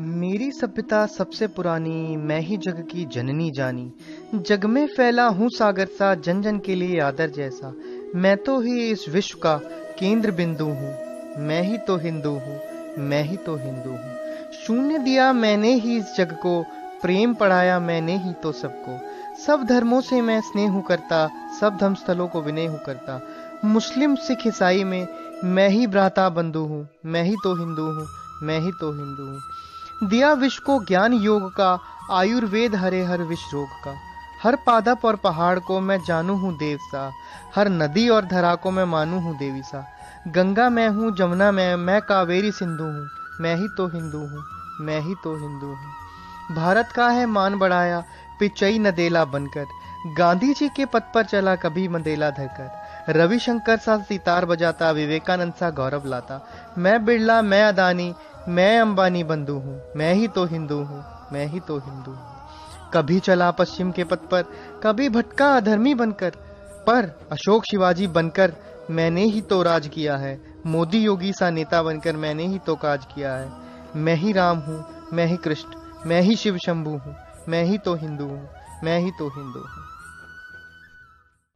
मेरी सभ्यता सबसे पुरानी, मैं ही जग की जननी जानी। जग में फैला हूँ सागर सा जन जन के लिए आदर जैसा। मैं तो ही इस विश्व का केंद्र बिंदु हूँ। मैं ही तो हिंदू हूँ, मैं ही तो हिंदू हूँ। शून्य दिया मैंने ही इस जग को, प्रेम पढ़ाया मैंने ही तो सबको। सब धर्मों से मैं स्नेह करता, सब धर्म स्थलों को विनय करता। मुस्लिम सिख ईसाई में मैं ही भ्राता बंधु हूँ, मैं ही तो हिंदू हूँ, मैं ही तो हिंदू हूँ। दिया विश्व को ज्ञान योग का, आयुर्वेद हरे हर विश्व रोग का। हर पादप और पहाड़ को मैं जानू हूँ देव सा हर नदी और धरा को मैं मानू हूँ देवी सा गंगा मैं हूँ, जमुना मैं मैं कावेरी सिंधु हूँ, मैं ही तो हिंदू हूँ, मैं ही तो हिंदू हूँ। भारत का है मान बढ़ाया, पिचई नदेला बनकर। गांधी जी के पद पर चला कभी मंदेला धरकर। रविशंकर सा सितार बजाता, विवेकानंद सा गौरव लाता। मैं बिरला मैं अदानी मैं अंबानी बंधु हूँ, मैं ही तो हिंदू हूँ, मैं ही तो हिंदू हूँ। कभी चला पश्चिम के पथ पर, कभी भटका अधर्मी बनकर, पर अशोक शिवाजी बनकर मैंने ही तो राज किया है, मोदी योगी सा नेता बनकर मैंने ही तो काज किया है। मैं ही राम हूँ, मैं ही कृष्ण, मैं ही शिव शंभू हूँ, मैं ही तो हिंदू हूँ, मैं ही तो हिंदू हूँ।